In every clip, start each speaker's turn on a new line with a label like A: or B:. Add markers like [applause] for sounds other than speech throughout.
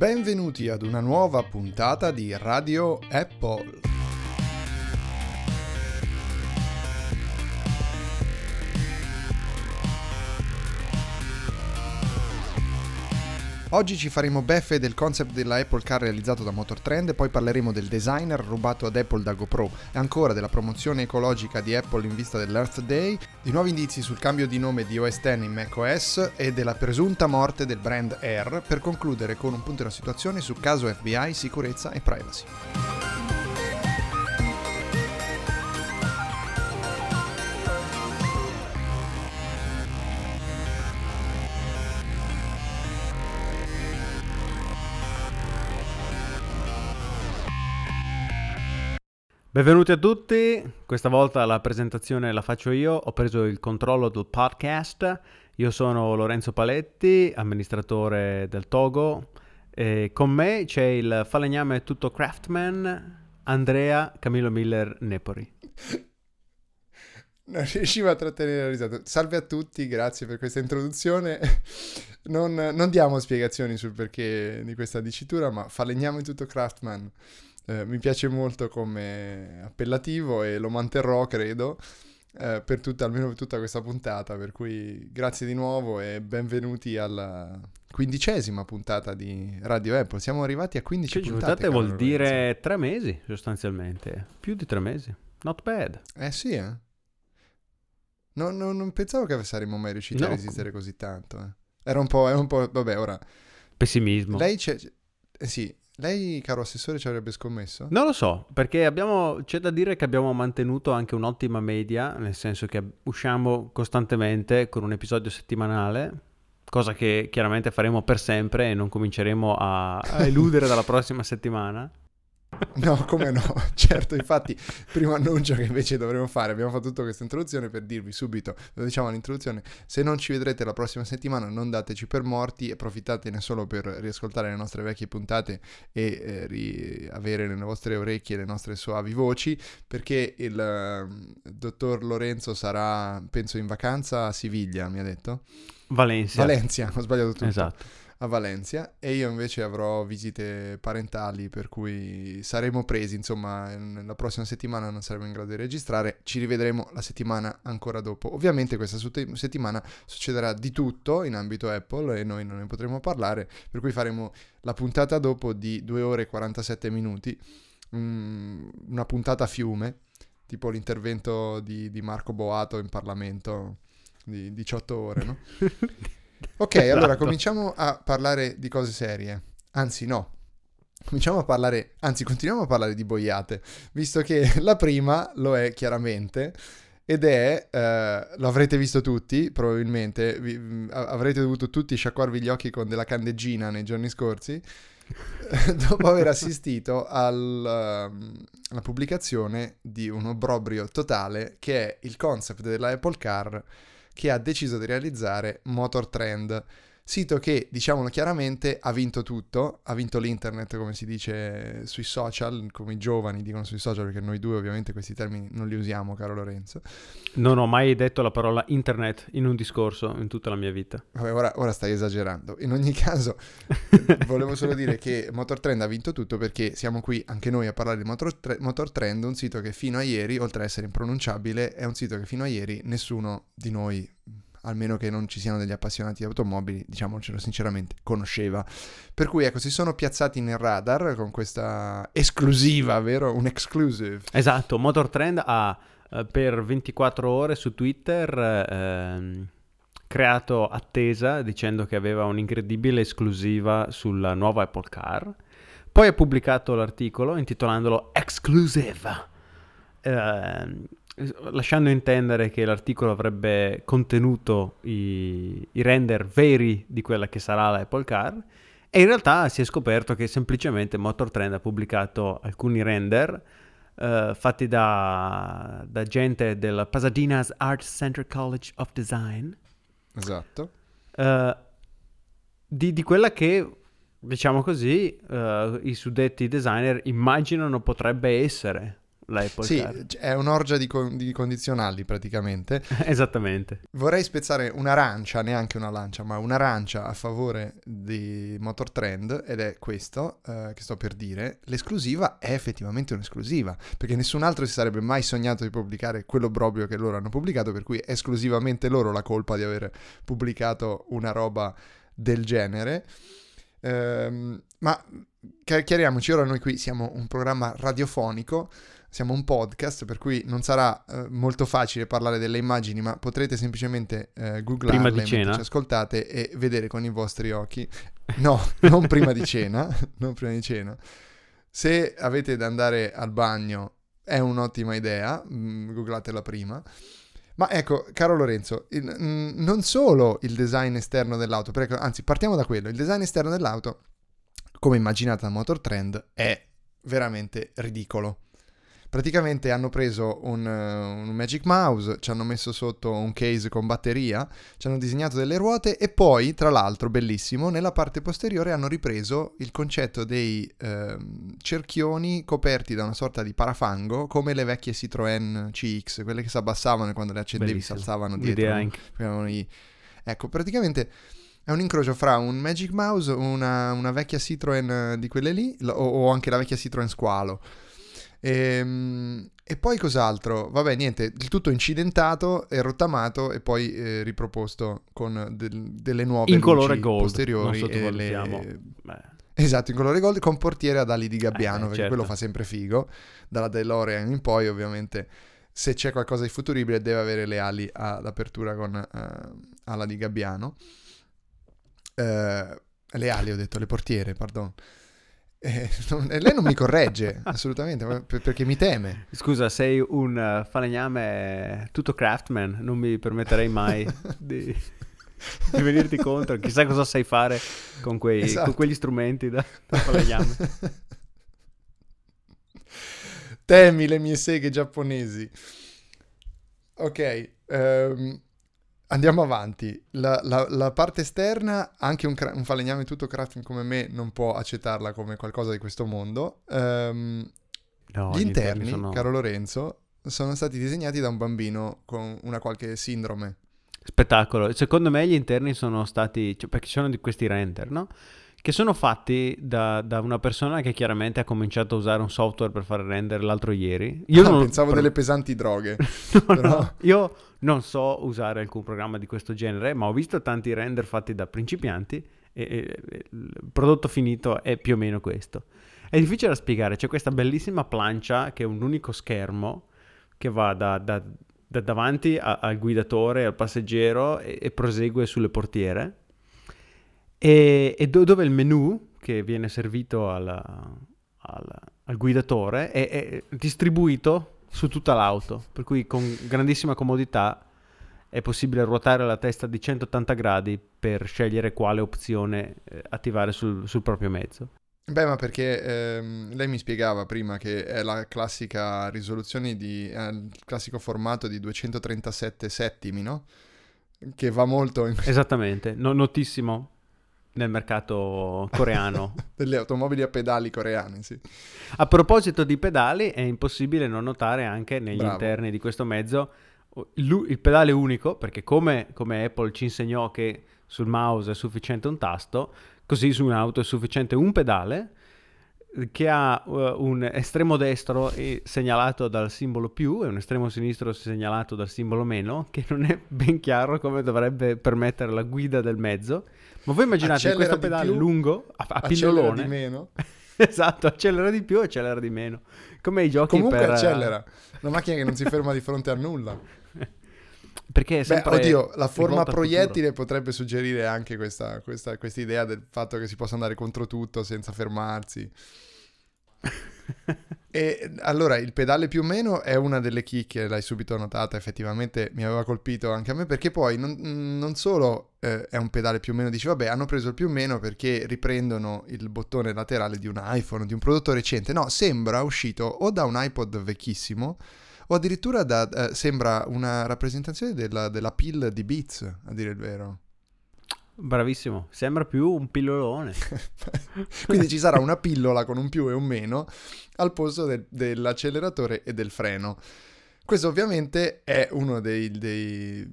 A: Benvenuti ad una nuova puntata di Radio Apple. Oggi ci faremo beffe del concept della Apple Car realizzato da Motortrend, poi parleremo del designer rubato ad Apple da GoPro e ancora della promozione ecologica di Apple in vista dell'Earth Day, di nuovi indizi sul cambio di nome di OS X in macOS e della presunta morte del brand Air, per concludere con un punto della situazione su caso FBI, sicurezza e privacy.
B: Benvenuti a tutti, questa volta la presentazione la faccio io, ho preso il controllo del podcast, io sono Lorenzo Paletti, amministratore del Togo e con me c'è il falegname tutto craftman Andrea Camillo Miller Nepori.
A: Non riuscivo a trattenere la risata. Salve a tutti, grazie per questa introduzione. Non, non diamo spiegazioni sul perché di questa dicitura, ma falegname tutto craftman. Eh, mi piace molto come appellativo e lo manterrò, credo, eh, per tutta, almeno per tutta questa puntata. Per cui grazie di nuovo e benvenuti alla quindicesima puntata di Radio Apple. Siamo arrivati a 15
B: Cioè,
A: puntate.
B: puntate vuol dire tre mesi sostanzialmente, più di tre mesi, not bad.
A: Eh sì, eh. Non, non- non pensavo che saremmo mai riusciti a
B: No.
A: resistere così tanto. eh. Era un po', era un po'... Vabbè, ora...
B: Pessimismo.
A: Lei c'è... eh sì, lei, caro assessore, ci avrebbe scommesso?
B: Non lo so, perché abbiamo, c'è da dire che abbiamo mantenuto anche un'ottima media, nel senso che usciamo costantemente con un episodio settimanale, cosa che chiaramente faremo per sempre e non cominceremo a, a [laughs] eludere dalla prossima settimana. [laughs]
A: No, come no? [laughs] certo, infatti, primo annuncio che invece dovremmo fare, abbiamo fatto tutta questa introduzione per dirvi subito, lo diciamo all'introduzione, se non ci vedrete la prossima settimana non dateci per morti, approfittatene solo per riascoltare le nostre vecchie puntate e eh, ri- avere nelle vostre orecchie le nostre soavi voci, perché il ehm, dottor Lorenzo sarà, penso, in vacanza a Siviglia, mi ha detto.
B: Valencia.
A: Valencia, ho sbagliato tutto.
B: Esatto.
A: A Valencia e io invece avrò visite parentali per cui saremo presi insomma la prossima settimana non saremo in grado di registrare ci rivedremo la settimana ancora dopo ovviamente questa settimana succederà di tutto in ambito Apple e noi non ne potremo parlare per cui faremo la puntata dopo di 2 ore e 47 minuti mm, una puntata a fiume tipo l'intervento di, di Marco Boato in Parlamento di 18 ore no? [laughs] Ok, allora
B: Esatto.
A: cominciamo a parlare di cose serie. Anzi, no. Cominciamo a parlare, anzi, continuiamo a parlare di boiate, visto che [laughs] la prima lo è chiaramente ed è, eh, lo avrete visto tutti, probabilmente, vi- a- avrete dovuto tutti sciacquarvi gli occhi con della candeggina nei giorni scorsi, [laughs] dopo aver [laughs] assistito al, um, alla pubblicazione di un obbrobrio totale che è il concept della Apple Car che ha deciso di realizzare Motor Trend, sito che, diciamolo chiaramente, ha vinto tutto, ha vinto l'internet come si dice sui social, come i giovani dicono sui social, perché noi due ovviamente questi termini non li usiamo, caro Lorenzo.
B: Non ho mai detto la parola internet in un discorso in tutta la mia vita.
A: Vabbè, ora, ora stai esagerando. In ogni caso, [laughs] volevo solo dire che Motor Trend ha vinto tutto perché siamo qui anche noi a parlare di Motor, Tre- Motor Trend, un sito che fino a ieri, oltre a essere impronunciabile, è un sito che fino a ieri nessuno di noi, almeno che non ci siano degli appassionati di automobili, diciamocelo sinceramente, conosceva. Per cui ecco, si sono piazzati nel radar con questa esclusiva, vero? Un exclusive.
B: Esatto, Motor Trend ha eh, per 24 ore su Twitter ehm, creato attesa dicendo che aveva un'incredibile esclusiva sulla nuova Apple Car. Poi ha pubblicato l'articolo intitolandolo Exclusive, ehm, lasciando intendere che l'articolo avrebbe contenuto i, i render veri di quella che sarà la Apple Car. E in realtà si è scoperto che semplicemente Motor Trend ha pubblicato alcuni render eh, fatti da, da gente del Pasadena's Art Center College of Design
A: Esatto.
B: eh, di, di quella che, diciamo così, eh, i suddetti designer immaginano potrebbe essere la Apple
A: Sì,
B: Car.
A: c- è un'orgia di, con- di condizionali praticamente. [laughs]
B: Esattamente.
A: Vorrei spezzare un'arancia, neanche una lancia, ma un'arancia a favore di Motor Trend ed è questo eh, che sto per dire. L'esclusiva è effettivamente un'esclusiva, perché nessun altro si sarebbe mai sognato di pubblicare quell'obbrobrio che loro hanno pubblicato, per cui è esclusivamente loro la colpa di aver pubblicato una roba del genere. Ehm, ma chi- chiariamoci, ora noi qui siamo un programma radiofonico, siamo un podcast, per cui non sarà eh, molto facile parlare delle immagini, ma potrete semplicemente eh, googlarle mentre ci ascoltate e vedere con i vostri occhi. No, [laughs] non prima di cena, [laughs] non prima di cena. Se avete da andare al bagno è un'ottima idea, mm, googlatela prima. Ma ecco, caro Lorenzo, il- mm, non solo il design esterno dell'auto, perché- anzi partiamo da quello, il design esterno dell'auto, come immaginata da Motor Trend, è veramente ridicolo. Praticamente hanno preso un, eh, un Magic Mouse, ci hanno messo sotto un case con batteria, ci hanno disegnato delle ruote e poi, tra l'altro, bellissimo, nella parte posteriore hanno ripreso il concetto dei ehm, cerchioni coperti da una sorta di parafango, come le vecchie Citroën CX, quelle che si abbassavano e quando le accendevi si
B: Bellissimo.
A: alzavano dietro. I- Ecco, praticamente è un incrocio fra un Magic Mouse, una, una vecchia Citroen eh, di quelle lì, o, o anche la vecchia Citroen Squalo. Ehm, E, poi cos'altro? Vabbè, niente, il tutto incidentato e rottamato e poi eh, riproposto con del- delle nuove
B: In colore gold,
A: posteriori.
B: non
A: e le- Esatto, in colore gold con portiere ad ali di gabbiano,
B: Eh,
A: perché
B: certo.
A: quello fa sempre figo. Dalla DeLorean in poi, ovviamente, se c'è qualcosa di futuribile deve avere le ali ad apertura con eh, ala di gabbiano. Eh, le ali, ho detto, le portiere, pardon. Eh, [laughs] non- e lei non mi corregge, assolutamente, per- perché mi teme.
B: Scusa, sei un eh, falegname tutto craftman, non mi permetterei mai [laughs] di, di venirti contro. Chissà cosa sai fare con, quei-
A: Esatto.
B: con quegli strumenti da, da falegname.
A: Temi le mie seghe giapponesi. Ok, ehm, andiamo avanti. La, la- la parte esterna, anche un, un falegname tutto crafting come me non può accettarla come qualcosa di questo mondo. Ehm,
B: No,
A: gli interni,
B: sono
A: caro Lorenzo, sono stati disegnati da un bambino con una qualche sindrome.
B: Spettacolo. Secondo me gli interni sono stati, cioè, perché ci sono di questi render, no? Che sono fatti da, da una persona che chiaramente ha cominciato a usare un software per fare render l'altro ieri. Io
A: Ah,
B: non
A: pensavo
B: per-
A: delle pesanti droghe. [laughs]
B: No,
A: Però-
B: no, io non so usare alcun programma di questo genere, ma ho visto tanti render fatti da principianti e, e- e il prodotto finito è più o meno questo. È difficile da spiegare, c'è questa bellissima plancia che è un unico schermo che va da, da- da davanti a- al guidatore, al passeggero e, e prosegue sulle portiere. E, e do- dove il menu che viene servito alla- al, al guidatore è, è distribuito su tutta l'auto, per cui con grandissima comodità è possibile ruotare la testa di 180 gradi per scegliere quale opzione eh, attivare sul, sul proprio mezzo.
A: Beh, ma perché ehm, lei mi spiegava prima che è la classica risoluzione di, è il classico formato di 237 settimi, no? Che va molto in
B: Esattamente, no- notissimo nel mercato coreano. [laughs]
A: delle automobili a pedali coreane, sì.
B: A proposito di pedali, è impossibile non notare anche negli
A: Bravo.
B: interni di questo mezzo il, il pedale unico, perché come, come Apple ci insegnò che sul mouse è sufficiente un tasto, così su un'auto è sufficiente un pedale che ha eh, un estremo destro segnalato dal simbolo più e un estremo sinistro segnalato dal simbolo meno, che non è ben chiaro come dovrebbe permettere la guida del mezzo. Ma voi immaginate
A: Accelera
B: questo pedale
A: più,
B: lungo, a, a
A: Accelera
B: pinnolone,
A: di meno. [laughs]
B: Esatto, accelera di più, accelera di meno. Come i giochi
A: Comunque
B: per...
A: accelera. Una macchina che non si ferma di fronte a nulla.
B: Perché è
A: Beh, oddio, la forma proiettile potrebbe suggerire anche questa, questa, questa idea del fatto che si possa andare contro tutto senza fermarsi. [laughs] E allora il pedale più o meno è una delle chicche, l'hai subito notata, effettivamente mi aveva colpito anche a me perché poi non, non solo eh, è un pedale più o meno, dici vabbè hanno preso il più o meno perché riprendono il bottone laterale di un iPhone, di un prodotto recente, no, sembra uscito o da un iPod vecchissimo o addirittura da, eh, sembra una rappresentazione della, della pill di Beats, a dire il vero.
B: Bravissimo, sembra più un pillolone. [laughs]
A: Quindi ci sarà una pillola con un più e un meno al posto de- dell'acceleratore e del freno. Questo ovviamente è una delle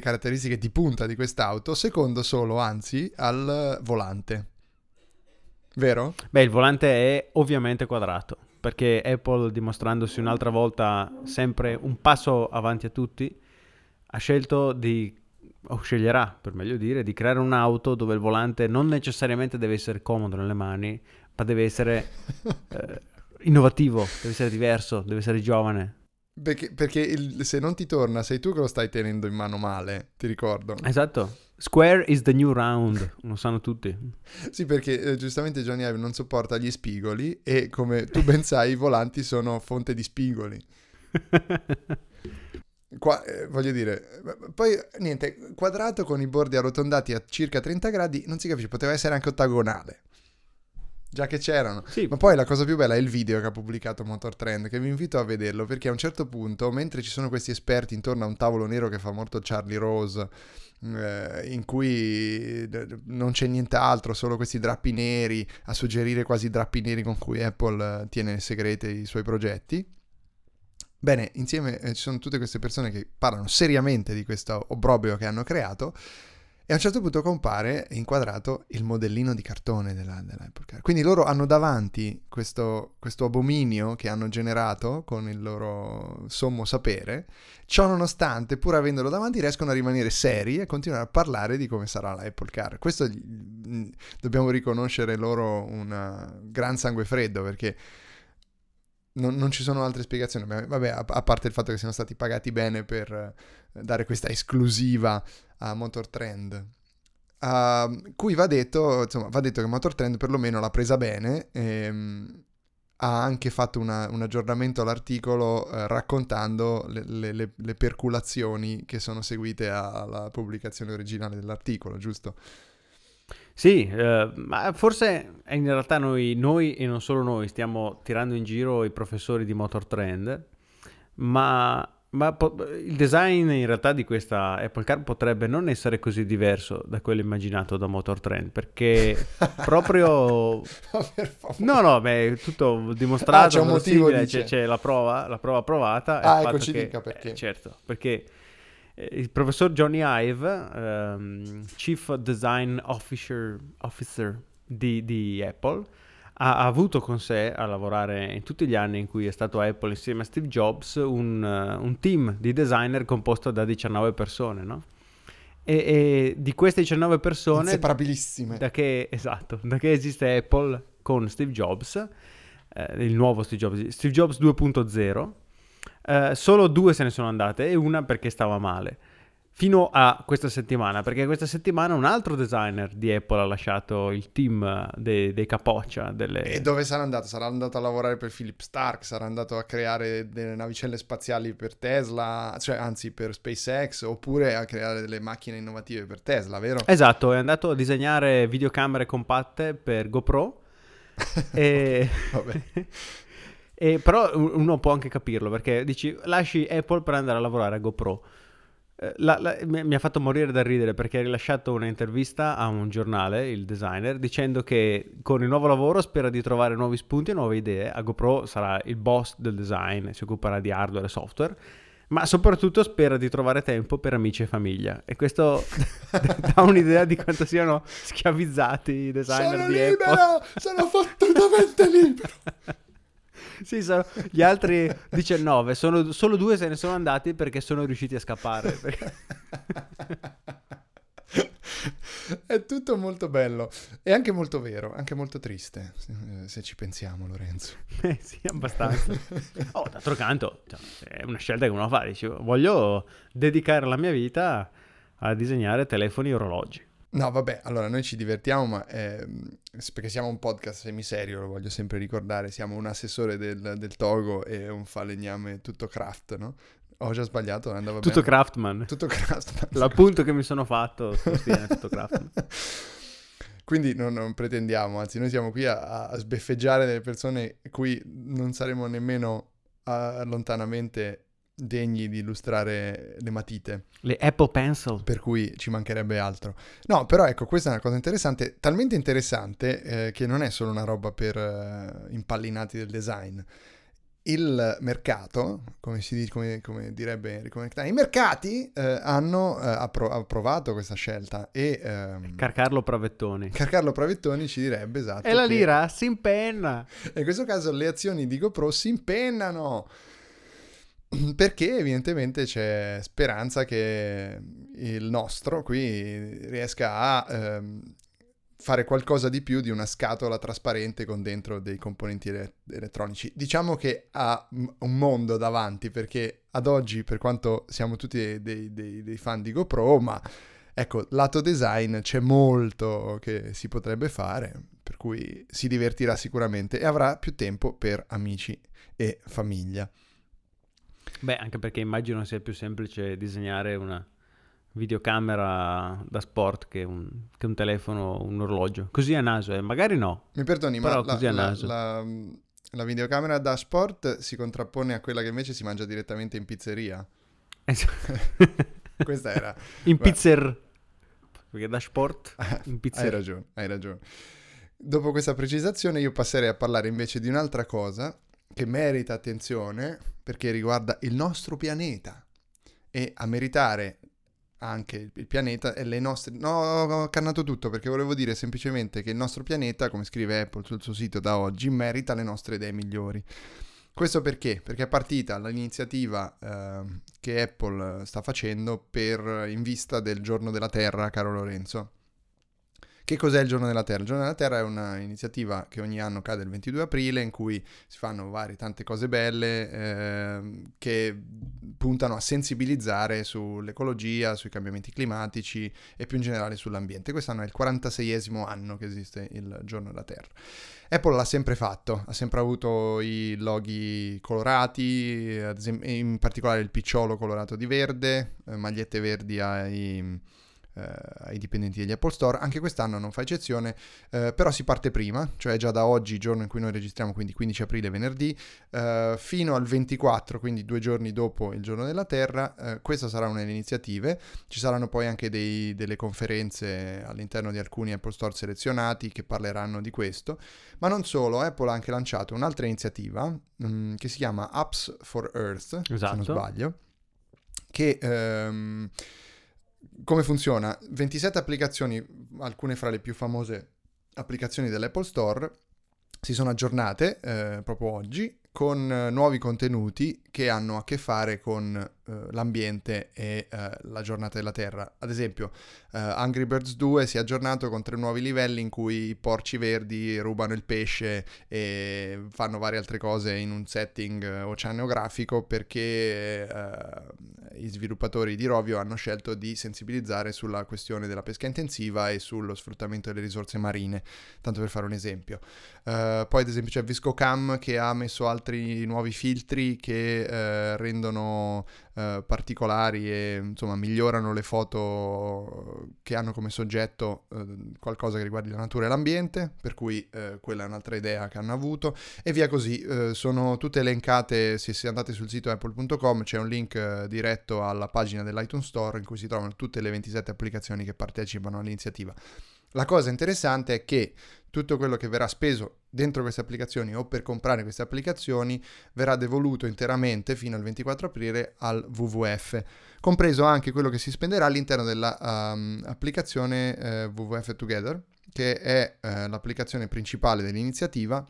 A: caratteristiche di punta di quest'auto, secondo solo, anzi, al volante. Vero?
B: Beh, il volante è ovviamente quadrato, perché Apple, dimostrandosi un'altra volta sempre un passo avanti a tutti, ha scelto di, o sceglierà per meglio dire, di creare un'auto dove il volante non necessariamente deve essere comodo nelle mani, ma deve essere [laughs] eh, innovativo, deve essere diverso, deve essere giovane.
A: Perché, perché il, se non ti torna, sei tu che lo stai tenendo in mano male, ti ricordo.
B: Esatto. Square is the new round, lo sanno tutti. [laughs]
A: sì, perché eh, giustamente Johnny Ive non sopporta gli spigoli e come tu ben sai i volanti sono fonte di spigoli. [laughs] Qua, eh, voglio dire, poi niente, quadrato con i bordi arrotondati a circa 30 gradi, non si capisce, poteva essere anche ottagonale già che c'erano.
B: Sì.
A: Ma poi la cosa più bella è il video che ha pubblicato Motor Trend, che vi invito a vederlo, perché a un certo punto, mentre ci sono questi esperti intorno a un tavolo nero che fa molto Charlie Rose, eh, in cui non c'è nient'altro, solo questi drappi neri, a suggerire quasi i drappi neri con cui Apple tiene segrete i suoi progetti. Bene, insieme eh, ci sono tutte queste persone che parlano seriamente di questo obbrobrio che hanno creato e a un certo punto compare inquadrato il modellino di cartone della, dell'Apple Car. Quindi loro hanno davanti questo, questo, abominio che hanno generato con il loro sommo sapere. Ciò nonostante, pur avendolo davanti, riescono a rimanere seri e continuare a parlare di come sarà l'Apple Car. Questo dobbiamo riconoscere loro un gran sangue freddo perché non, non, ci sono altre spiegazioni. Vabbè, a, a, parte il fatto che siano stati pagati bene per eh, dare questa esclusiva a Motor Trend. Uh, cui va detto, insomma, va detto che Motor Trend perlomeno l'ha presa bene. E, um, ha anche fatto una, un aggiornamento all'articolo eh, raccontando le, le, le, perculazioni che sono seguite alla pubblicazione originale dell'articolo, giusto?
B: Sì, eh, ma forse in realtà noi, noi, e non solo noi stiamo tirando in giro i professori di Motor Trend, ma, ma po- il design in realtà di questa Apple Car potrebbe non essere così diverso da quello immaginato da Motor Trend, perché [laughs] proprio... no, no, beh, tutto dimostrato, ah, c'è un motivo, c'è, c'è, la prova, la prova provata.
A: Ah, ecco, ci che, dica perché.
B: Eh, certo, perché il professor Johnny Ive, um, Chief Design Officer, Officer di, di, Apple, ha, ha, avuto con sé a lavorare in tutti gli anni in cui è stato a Apple insieme a Steve Jobs un, uh, un team di designer composto da 19 persone, no? E, e, di queste 19 persone...
A: Inseparabilissime.
B: Da che, esatto, da che esiste Apple con Steve Jobs, eh, il nuovo Steve Jobs, Steve Jobs 2.0, eh, solo due se ne sono andate e una perché stava male. Fino a questa settimana, perché questa settimana un altro designer di Apple ha lasciato il team dei, dei capoccia. Delle...
A: E dove sarà andato? Sarà andato a lavorare per Philip Stark, sarà andato a creare delle navicelle spaziali per Tesla, cioè anzi per SpaceX, oppure a creare delle macchine innovative per Tesla, vero?
B: Esatto, è andato a disegnare videocamere compatte per GoPro. [laughs] e... Vabbè. [laughs] E però uno può anche capirlo perché dici lasci Apple per andare a lavorare a GoPro. Eh, la, la, mi ha fatto morire da ridere perché ha rilasciato un'intervista a un giornale, il designer, dicendo che con il nuovo lavoro spera di trovare nuovi spunti e nuove idee. A GoPro sarà il boss del design, si occuperà di hardware e software, ma soprattutto spera di trovare tempo per amici e famiglia. E questo [laughs] dà un'idea di quanto siano schiavizzati i designer
A: sono libero. Sono fottutamente libero! [laughs]
B: sì, sono, gli altri 19, sono, solo due se ne sono andati perché sono riusciti a scappare. [laughs]
A: È tutto molto bello e anche molto vero, anche molto triste, se ci pensiamo Lorenzo. [laughs]
B: Eh sì, abbastanza. Oh, d'altro canto, cioè, è una scelta che uno fa, dice, voglio dedicare la mia vita a disegnare telefoni e orologi.
A: No, vabbè, allora noi ci divertiamo, ma eh, perché siamo un podcast semiserio, lo voglio sempre ricordare, siamo un assessore del, del Togo e un falegname tutto craft, no? Ho già sbagliato, andava
B: tutto
A: bene.
B: Craftman.
A: Tutto Craftman. [laughs]
B: L'appunto che mi sono fatto sostiene tutto Craftman. [laughs]
A: Quindi non, non, pretendiamo, anzi noi siamo qui a, a sbeffeggiare delle persone cui non saremo nemmeno a, lontanamente degni di illustrare le matite.
B: Le Apple Pencil.
A: Per cui ci mancherebbe altro. No, però ecco, questa è una cosa interessante, talmente interessante eh, che non è solo una roba per eh, impallinati del design. Il mercato, come, si, come, come direbbe Enrico Mercatani, i mercati eh, hanno eh, appro- approvato questa scelta e... Ehm,
B: Carcarlo Pravettoni.
A: Carcarlo Pravettoni ci direbbe esatto.
B: E la lira si impenna.
A: In questo caso le azioni di GoPro si impennano [clears throat] perché evidentemente c'è speranza che il nostro qui riesca a ehm, fare qualcosa di più di una scatola trasparente con dentro dei componenti ele- elettronici. Diciamo che ha un mondo davanti perché ad oggi, per quanto siamo tutti dei, dei, dei fan di GoPro, ma ecco, lato design c'è molto che si potrebbe fare, per cui si divertirà sicuramente e avrà più tempo per amici e famiglia.
B: Beh, anche perché immagino sia più semplice disegnare una videocamera da sport che un, che un telefono, un orologio. Così a naso, eh? magari no.
A: Mi perdoni,
B: Però
A: ma
B: così a
A: la,
B: naso.
A: la, la, la videocamera da sport si contrappone a quella che invece si mangia direttamente in pizzeria. [laughs] Questa era... [laughs]
B: in pizzer... Perché da sport [laughs] in pizzer...
A: Hai ragione, hai ragione. Dopo questa precisazione io passerei a parlare invece di un'altra cosa che merita attenzione perché riguarda il nostro pianeta e a meritare anche il pianeta e le nostre... No, ho cannato tutto perché volevo dire semplicemente che il nostro pianeta, come scrive Apple sul suo sito da oggi, merita le nostre idee migliori. Questo perché? Perché è partita l'iniziativa eh, che Apple sta facendo per, in vista del giorno della Terra, caro Lorenzo. Che cos'è il Giorno della Terra? Il Giorno della Terra è un'iniziativa che ogni anno cade il 22 aprile in cui si fanno varie tante cose belle eh, che puntano a sensibilizzare sull'ecologia, sui cambiamenti climatici e più in generale sull'ambiente. Quest'anno è il 46esimo anno che esiste il Giorno della Terra. Apple l'ha sempre fatto, ha sempre avuto i loghi colorati, in particolare il picciolo colorato di verde, eh, magliette verdi ai ai dipendenti degli Apple Store. Anche quest'anno non fa eccezione, eh, però si parte prima, cioè già da oggi, giorno in cui noi registriamo, quindi 15 aprile, venerdì, eh, fino al 24, quindi due giorni dopo il giorno della Terra. Eh, questa sarà una delle iniziative. Ci saranno poi anche dei, delle conferenze all'interno di alcuni Apple Store selezionati che parleranno di questo. Ma non solo, Apple ha anche lanciato un'altra iniziativa mh, mm, che si chiama Apps for Earth, esatto. se non
B: Esatto.
A: sbaglio, che... Ehm, come funziona? 27 applicazioni, alcune fra le più famose applicazioni dell'Apple Store, si sono aggiornate eh, proprio oggi con eh, nuovi contenuti che hanno a che fare con eh, l'ambiente e eh, la giornata della Terra. Ad esempio, eh, Angry Birds 2 si è aggiornato con tre nuovi livelli in cui i porci verdi rubano il pesce e fanno varie altre cose in un setting eh, oceanografico perché eh, i sviluppatori di Rovio hanno scelto di sensibilizzare sulla questione della pesca intensiva e sullo sfruttamento delle risorse marine, tanto per fare un esempio. Uh, poi ad esempio c'è Viscocam che ha messo altri nuovi filtri che uh, rendono uh, particolari e insomma migliorano le foto che hanno come soggetto qualcosa che riguardi la natura e l'ambiente, per cui quella è un'altra idea che hanno avuto e via così. sono tutte elencate, se, se andate sul sito apple.com c'è un link diretto alla pagina dell'iTunes Store in cui si trovano tutte le 27 applicazioni che partecipano all'iniziativa. La cosa interessante è che tutto quello che verrà speso dentro queste applicazioni o per comprare queste applicazioni verrà devoluto interamente fino al 24 aprile al WWF, compreso anche quello che si spenderà all'interno dell'applicazione um, uh, WWF Together, che è uh, l'applicazione principale dell'iniziativa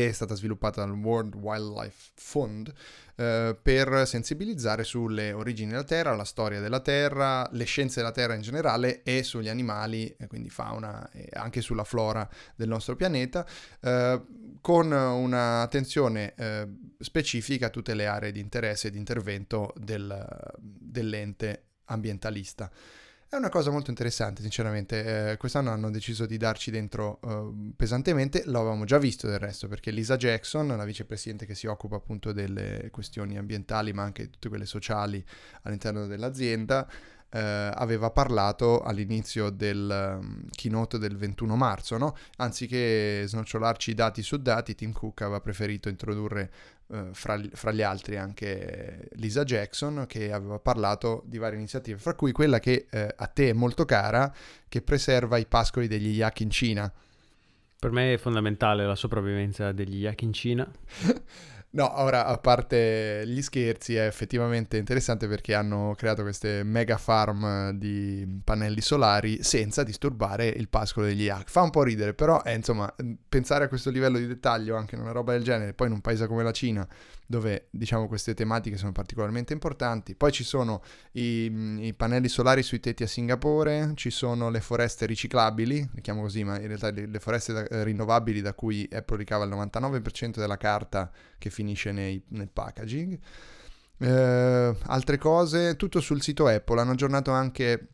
A: è stata sviluppata dal World Wildlife Fund eh, per sensibilizzare sulle origini della Terra, la storia della Terra, le scienze della Terra in generale e sugli animali, quindi fauna e anche sulla flora del nostro pianeta, eh, con un'attenzione eh, specifica a tutte le aree di interesse e di intervento del, dell'ente ambientalista. È una cosa molto interessante, sinceramente. Eh, quest'anno hanno deciso di darci dentro uh, pesantemente, l'avevamo già visto del resto, perché Lisa Jackson, la vicepresidente che si occupa appunto delle questioni ambientali, ma anche tutte quelle sociali all'interno dell'azienda, eh, aveva parlato all'inizio del um, keynote del 21 marzo, no? Anziché snocciolarci dati su dati, Tim Cook aveva preferito introdurre eh, fra, fra, gli altri anche Lisa Jackson che aveva parlato di varie iniziative, fra cui quella che eh, a te è molto cara, che preserva i pascoli degli yak in Cina.
B: Per me è fondamentale la sopravvivenza degli yak in Cina. [laughs]
A: No, ora a parte gli scherzi, è effettivamente interessante perché hanno creato queste mega farm di pannelli solari senza disturbare il pascolo degli yak. Fa un po' ridere, però eh, insomma, pensare a questo livello di dettaglio anche in una roba del genere, poi in un paese come la Cina, dove diciamo queste tematiche sono particolarmente importanti. Poi ci sono i, i pannelli solari sui tetti a Singapore, ci sono le foreste riciclabili, le chiamo così, ma in realtà le, le foreste da, eh, rinnovabili da cui Apple ricava il 99% della carta che finisce nei, nel packaging. Eh, altre cose, tutto sul sito Apple, hanno aggiornato anche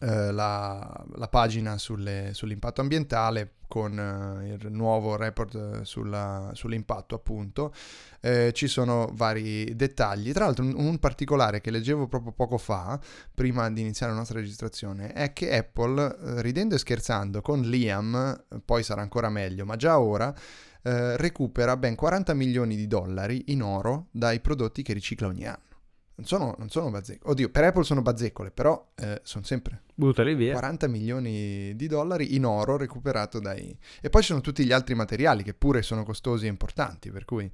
A: eh, la, la, pagina sulle, sull'impatto ambientale con eh, il nuovo report eh, sulla, sull'impatto appunto eh, ci sono vari dettagli tra l'altro un, un, particolare che leggevo proprio poco fa prima di iniziare la nostra registrazione è che Apple eh, ridendo e scherzando con Liam poi sarà ancora meglio ma già ora recupera ben 40 milioni di dollari in oro dai prodotti che ricicla ogni anno. Non sono, non sono bazzecole. Oddio, per Apple sono bazzecole, però eh, sono sempre
B: Buttali via.
A: 40 milioni di dollari in oro recuperato dai... E poi ci sono tutti gli altri materiali che pure sono costosi e importanti, per cui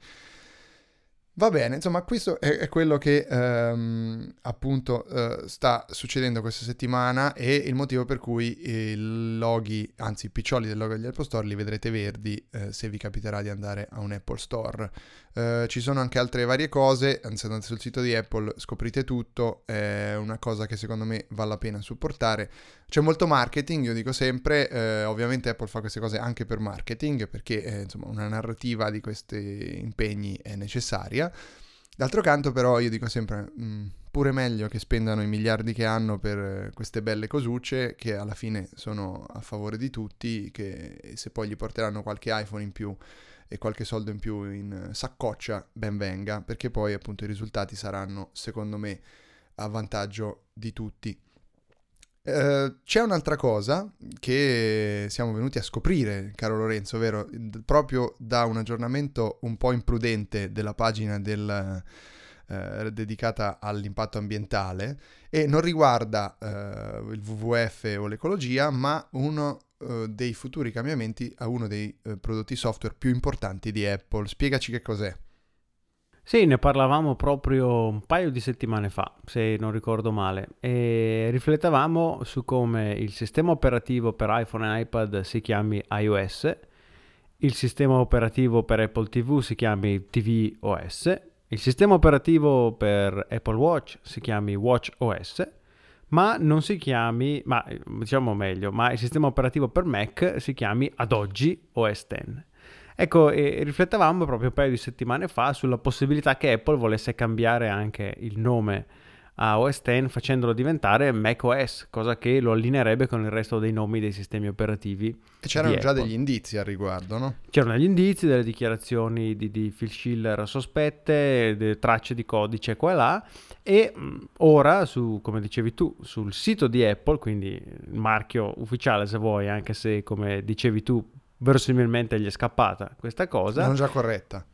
A: Va bene, insomma, questo è, è quello che ehm, appunto eh, sta succedendo questa settimana e il motivo per cui i loghi, anzi i piccioli del logo degli Apple Store li vedrete verdi eh, se vi capiterà di andare a un Apple Store. Eh, ci sono anche altre varie cose, anzi andate sul sito di Apple, scoprite tutto, è una cosa che secondo me vale la pena supportare. C'è molto marketing, io dico sempre, eh, ovviamente Apple fa queste cose anche per marketing perché eh, insomma una narrativa di questi impegni è necessaria. D'altro canto però io dico sempre, mh, mm, pure meglio che spendano i miliardi che hanno per queste belle cosucce che alla fine sono a favore di tutti, che se poi gli porteranno qualche iPhone in più e qualche soldo in più in saccoccia, ben venga, perché poi appunto i risultati saranno secondo me a vantaggio di tutti. Uh, c'è un'altra cosa che siamo venuti a scoprire, caro Lorenzo, ovvero proprio da un aggiornamento un po' imprudente della pagina del, uh, dedicata all'impatto ambientale e non riguarda uh, il WWF o l'ecologia, ma uno dei futuri cambiamenti a uno dei prodotti software più importanti di Apple. Spiegaci che cos'è.
B: Sì, ne parlavamo proprio un paio di settimane fa, se non ricordo male, e riflettavamo su come il sistema operativo per iPhone e iPad si chiami iOS, il sistema operativo per Apple TV si chiami tvOS, il sistema operativo per Apple Watch si chiami WatchOS, ma non si chiami, ma diciamo meglio, ma il sistema operativo per Mac si chiami ad oggi OS X. Ecco, riflettavamo proprio un paio di settimane fa sulla possibilità che Apple volesse cambiare anche il nome a OS X facendolo diventare macOS, cosa che lo allineerebbe con il resto dei nomi dei sistemi operativi.
A: E c'erano già degli indizi al riguardo, no?
B: C'erano degli indizi, delle dichiarazioni di, di Phil Schiller sospette, delle tracce di codice qua e là, e ora, su, come dicevi tu, sul sito di Apple, quindi il marchio ufficiale se vuoi, anche se come dicevi tu verosimilmente gli è scappata questa cosa.
A: Non già corretta.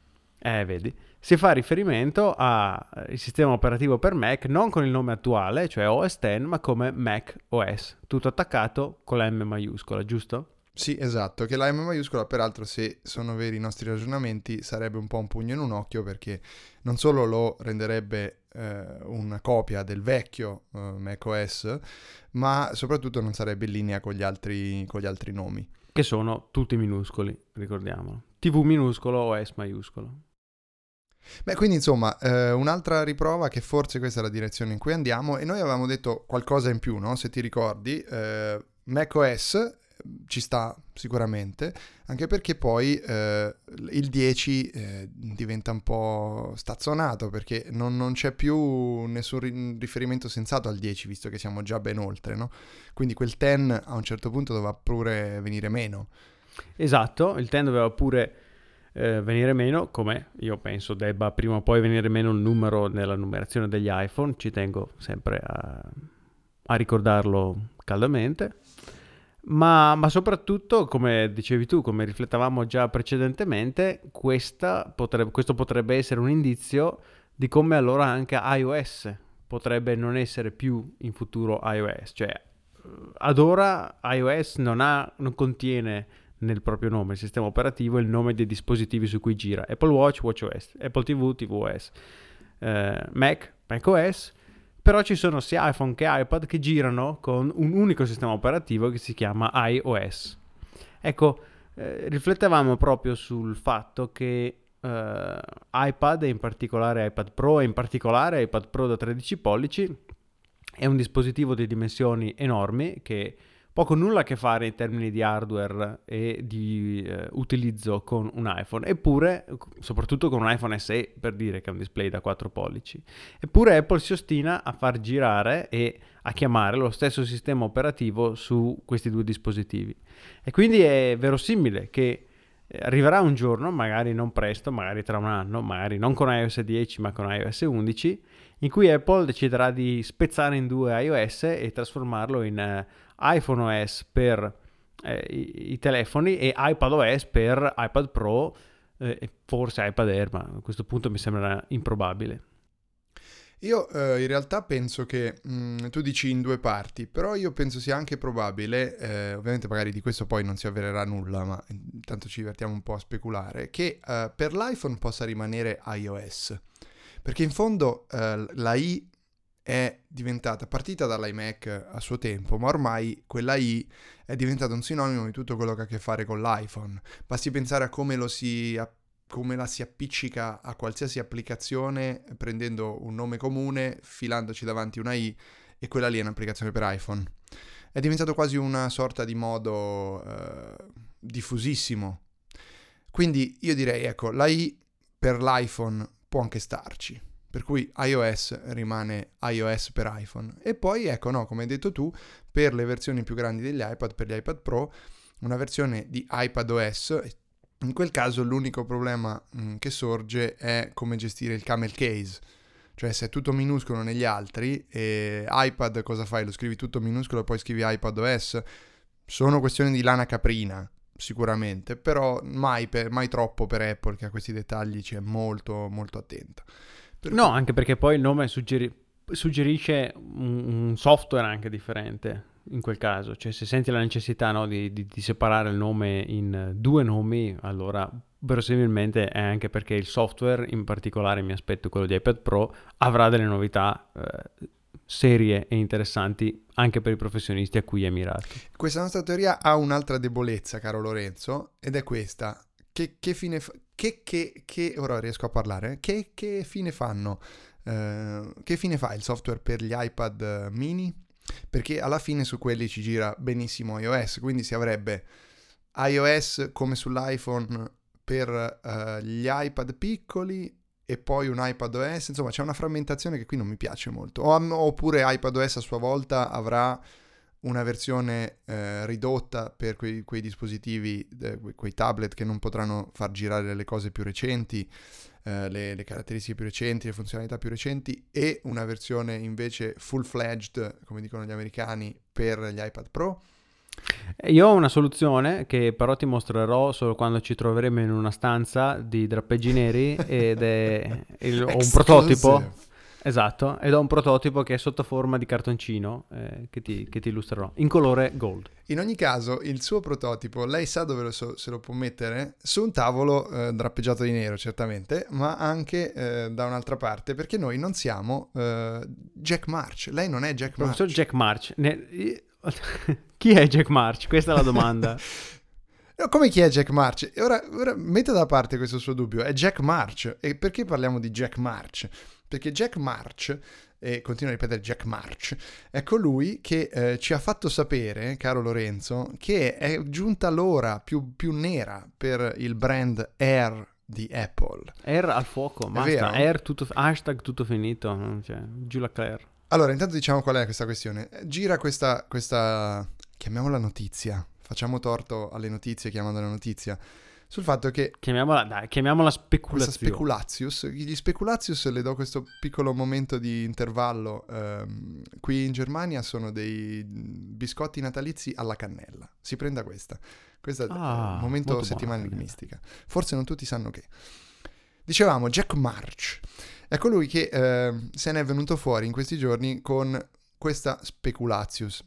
B: Eh, vedi. Si fa riferimento al eh, sistema operativo per Mac non con il nome attuale, cioè OS X, ma come Mac OS, tutto attaccato con la M maiuscola, giusto?
A: Sì, esatto, che la M maiuscola peraltro se sono veri i nostri ragionamenti sarebbe un po' un pugno in un occhio perché non solo lo renderebbe eh, una copia del vecchio eh, Mac OS, ma soprattutto non sarebbe in linea con gli altri, con gli altri nomi
B: che sono tutti minuscoli, ricordiamolo. TV minuscolo o S maiuscolo.
A: Beh, quindi insomma, eh, un'altra riprova che forse questa è la direzione in cui andiamo e noi avevamo detto qualcosa in più, no? Se ti ricordi, eh, macOS ci sta sicuramente, anche perché poi eh, il 10 eh, diventa un po' stazzonato perché non, non, c'è più nessun riferimento sensato al 10 visto che siamo già ben oltre, no? Quindi quel 10 a un certo punto doveva pure venire meno.
B: Esatto, il 10 doveva pure eh, venire meno, come io penso debba prima o poi venire meno il numero nella numerazione degli iPhone, ci tengo sempre a a ricordarlo caldamente. Ma, ma, soprattutto, come dicevi tu, come riflettavamo già precedentemente, potrebbe, questo potrebbe essere un indizio di come allora anche iOS potrebbe non essere più in futuro iOS. Cioè, ad ora iOS non, ha, non contiene nel proprio nome il sistema operativo il nome dei dispositivi su cui gira. Apple Watch, WatchOS, Apple TV, tvOS, eh, Mac, macOS però ci sono sia iPhone che iPad che girano con un unico sistema operativo che si chiama iOS. Ecco, eh, riflettevamo proprio sul fatto che eh, iPad, e in particolare iPad Pro, e in particolare iPad Pro da 13 pollici, è un dispositivo di dimensioni enormi che poco nulla a che fare in termini di hardware e di eh, utilizzo con un iPhone, eppure, soprattutto con un iPhone SE per dire che è un display da 4 pollici, eppure Apple si ostina a far girare e a chiamare lo stesso sistema operativo su questi due dispositivi. E quindi è verosimile che eh, arriverà un giorno, magari non presto, magari tra un anno, magari non con iOS 10 ma con iOS 11, in cui Apple deciderà di spezzare in due iOS e trasformarlo in uh, iPhone OS per eh, i, i, telefoni e iPad OS per iPad Pro eh, e forse iPad Air, ma a questo punto mi sembra improbabile.
A: Io eh, in realtà penso che mh, mm, tu dici in due parti, però io penso sia anche probabile, eh, ovviamente magari di questo poi non si avvererà nulla, ma intanto ci divertiamo un po' a speculare, che eh, per l'iPhone possa rimanere iOS. Perché in fondo eh, la I è diventata, partita dall'iMac a suo tempo, ma ormai quella I è diventata un sinonimo di tutto quello che ha a che fare con l'iPhone. Basti pensare a come, si, come la si appiccica a qualsiasi applicazione prendendo un nome comune, filandoci davanti una I e quella lì è un'applicazione per iPhone. È diventato quasi una sorta di modo eh, diffusissimo. Quindi io direi, ecco, la I per l'iPhone può anche starci per cui iOS rimane iOS per iPhone. E poi, ecco, no, come hai detto tu, per le versioni più grandi degli iPad, per gli iPad Pro, una versione di iPadOS. In quel caso l'unico problema mh, mm, che sorge è come gestire il camel case. Cioè se è tutto minuscolo negli altri, e iPad cosa fai? Lo scrivi tutto minuscolo e poi scrivi iPadOS? Sono questioni di lana caprina, sicuramente, però mai, per, mai troppo per Apple che a questi dettagli ci è molto molto attenta.
B: Per no, cui... anche perché poi il nome suggeri... suggerisce un, un, software anche differente in quel caso. Cioè, se senti la necessità no, di, di, di, separare il nome in due nomi, allora verosimilmente è anche perché il software, in particolare mi aspetto quello di iPad Pro, avrà delle novità eh, serie e interessanti anche per i professionisti a cui è mirato.
A: Questa nostra teoria ha un'altra debolezza, caro Lorenzo, ed è questa. Che, che fine fa? Che, che, che, ora riesco a parlare, che, che fine fanno? Uh, che fine fa il software per gli iPad mini? Perché alla fine su quelli ci gira benissimo iOS, quindi si avrebbe iOS come sull'iPhone per uh, gli iPad piccoli e poi un iPad OS, insomma c'è una frammentazione che qui non mi piace molto. O, oppure iPad OS a sua volta avrà una versione eh, ridotta per quei, quei dispositivi, eh, quei tablet che non potranno far girare le cose più recenti, eh, le, le, caratteristiche più recenti, le funzionalità più recenti e una versione invece full-fledged, come dicono gli americani, per gli iPad Pro.
B: Io ho una soluzione che però ti mostrerò solo quando ci troveremo in una stanza di drappeggi neri ed è il, ho [laughs] un prototipo Esatto, ed ho un prototipo che è sotto forma di cartoncino eh, che, ti, che, ti, illustrerò, in colore gold.
A: In ogni caso, il suo prototipo, lei sa dove lo so, se lo può mettere? Su un tavolo eh, drappeggiato di nero, certamente, ma anche eh, da un'altra parte, perché noi non siamo eh, Jack March. Lei non è Jack
B: Professor
A: March.
B: Jack March. Ne... [laughs] chi è Jack March? Questa è la domanda. [laughs]
A: come chi è Jack March? Ora, ora metta da parte questo suo dubbio, è Jack March. E perché parliamo di Jack March? Perché Jack March, e continuo a ripetere Jack March, è colui che eh, ci ha fatto sapere, caro Lorenzo, che è giunta l'ora più, più nera per il brand Air di Apple.
B: Air al fuoco, basta, Air tutto, hashtag tutto finito, cioè, giù la Claire.
A: Allora, intanto diciamo qual è questa questione. Gira questa, questa, chiamiamola notizia, facciamo torto alle notizie chiamandola notizia sul fatto che
B: Chiamiamola, dai, chiamiamola speculazione.
A: speculatius, gli speculatius le do questo piccolo momento di intervallo, ehm, qui in Germania sono dei biscotti natalizi alla cannella, si prenda questa, questo è
B: Ah,
A: il momento settimana enigmistica, forse non tutti sanno che. Dicevamo Jack March, è colui che ehm, se ne è venuto fuori in questi giorni con questa speculatius.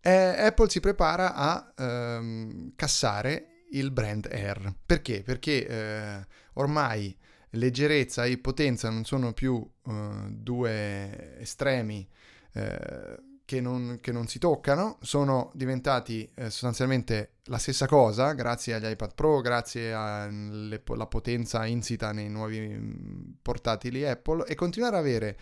A: Eh, Apple si prepara a ehm, cassare il brand Air. Perché? Perché eh, ormai leggerezza e potenza non sono più eh, due estremi eh, che, non, che non si toccano, sono diventati eh, sostanzialmente la stessa cosa grazie agli iPad Pro, grazie alla potenza insita nei nuovi mm, portatili Apple e continuare ad avere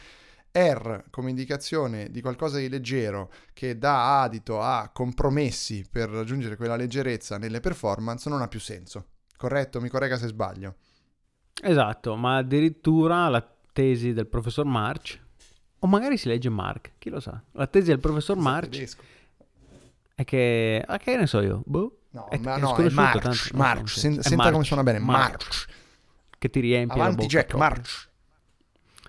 A: Air come indicazione di qualcosa di leggero che dà adito a compromessi per raggiungere quella leggerezza nelle performance non ha più senso. Corretto? Mi corregga se sbaglio.
B: Esatto, ma addirittura la tesi del professor March, o magari si legge Mark, chi lo sa. La tesi del professor March
A: Tedesco.
B: è che... Ah, che ne so io? Boh.
A: No,
B: È-
A: ma
B: è
A: no, è March,
B: tanto
A: March.
B: so,
A: Sen- senta
B: March,
A: come suona bene,
B: March.
A: March.
B: Che ti riempie la
A: Avanti
B: bocca
A: Jack. March.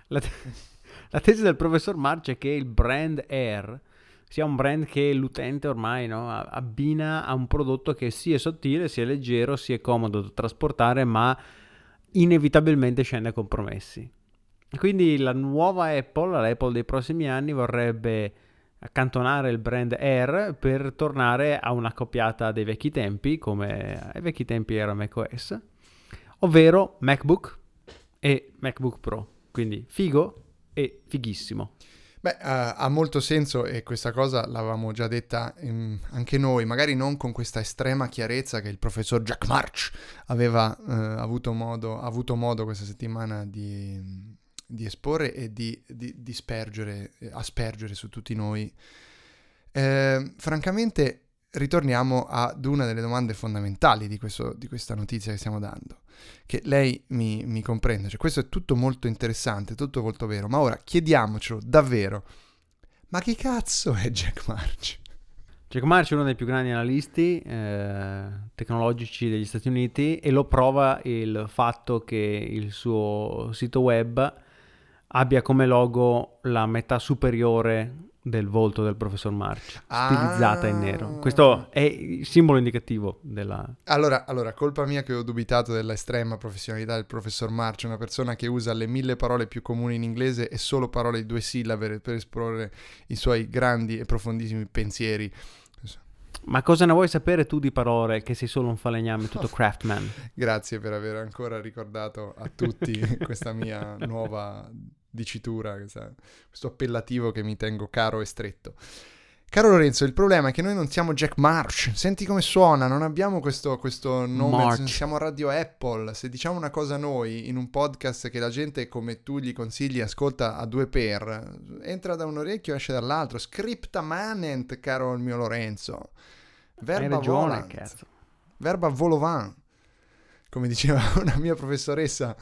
B: La, te- [laughs] la tesi del professor March è che il brand Air sia un brand che l'utente ormai no, abbina a un prodotto che sia sottile, sia leggero, sia comodo da trasportare, ma inevitabilmente scende a compromessi. Quindi la nuova Apple, la Apple dei prossimi anni, vorrebbe accantonare il brand Air per tornare a una coppiata dei vecchi tempi, come ai vecchi tempi era macOS, ovvero MacBook e MacBook Pro. Quindi figo e fighissimo.
A: Beh, ha ha molto senso e questa cosa l'avevamo già detta ehm, anche noi, magari non con questa estrema chiarezza che il professor Jack March aveva eh, avuto, modo, avuto modo questa settimana di, di esporre e di, di- di eh, aspergere su tutti noi. Eh, francamente, ritorniamo ad una delle domande fondamentali di, questo- di questa notizia che stiamo dando, che lei mi, mi comprende. Cioè, questo è tutto molto interessante, tutto molto vero, ma ora chiediamocelo davvero. Ma che cazzo è Jack March?
B: Jack March è uno dei più grandi analisti eh, tecnologici degli Stati Uniti e lo prova il fatto che il suo sito web abbia come logo la metà superiore del volto del professor March, stilizzata in nero.
A: Ah.
B: Questo è il simbolo indicativo della...
A: Allora, allora, colpa mia che ho dubitato dell'estrema professionalità del professor March, una persona che usa le mille parole più comuni in inglese e solo parole di due sillabe per esporre i suoi grandi e profondissimi pensieri.
B: Ma cosa ne vuoi sapere tu di parole che sei solo un falegname tutto [laughs] craftman?
A: Grazie per aver ancora ricordato a tutti [laughs] questa mia nuova dicitura, questo appellativo che mi tengo caro e stretto. Caro Lorenzo, il problema è che noi non siamo Jack March. Senti come suona, non abbiamo questo, questo nome,
B: March.
A: siamo Radio Apple. Se diciamo una cosa noi in un podcast che la gente, come tu gli consigli, ascolta a due per, entra da un orecchio e esce dall'altro. Scripta manent, caro il mio Lorenzo.
B: Hai
A: Verba
B: ragione,
A: volant.
B: cazzo.
A: Verba volovant. Come diceva [laughs] una mia professoressa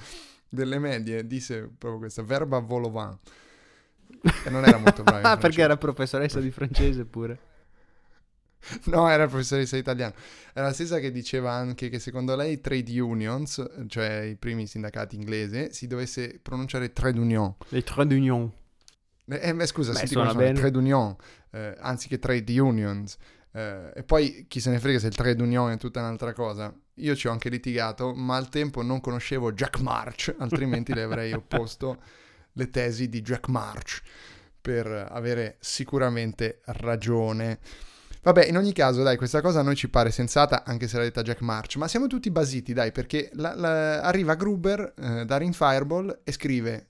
A: delle medie, disse proprio questa, verba volovant. [laughs] E non era molto brava.
B: Ah, perché era professoressa di francese pure. [laughs]
A: No, era professoressa italiana. Era la stessa che diceva anche che secondo lei trade unions, cioè i primi sindacati inglesi, si dovesse pronunciare trade union.
B: Les traits d'union.
A: Eh, eh, beh, scusa,
B: Beh,
A: si dicono trade union, eh, anziché trade unions. Eh, e poi chi se ne frega se il trade union è tutta un'altra cosa. Io ci ho anche litigato, ma al tempo non conoscevo Jack March, [laughs] altrimenti le avrei opposto le tesi di Jack March per avere sicuramente ragione. Vabbè, in ogni caso, dai, questa cosa a noi ci pare sensata, anche se l'ha detta Jack March, ma siamo tutti basiti, dai, perché la- la- arriva Gruber, eh, Darin Fireball, e scrive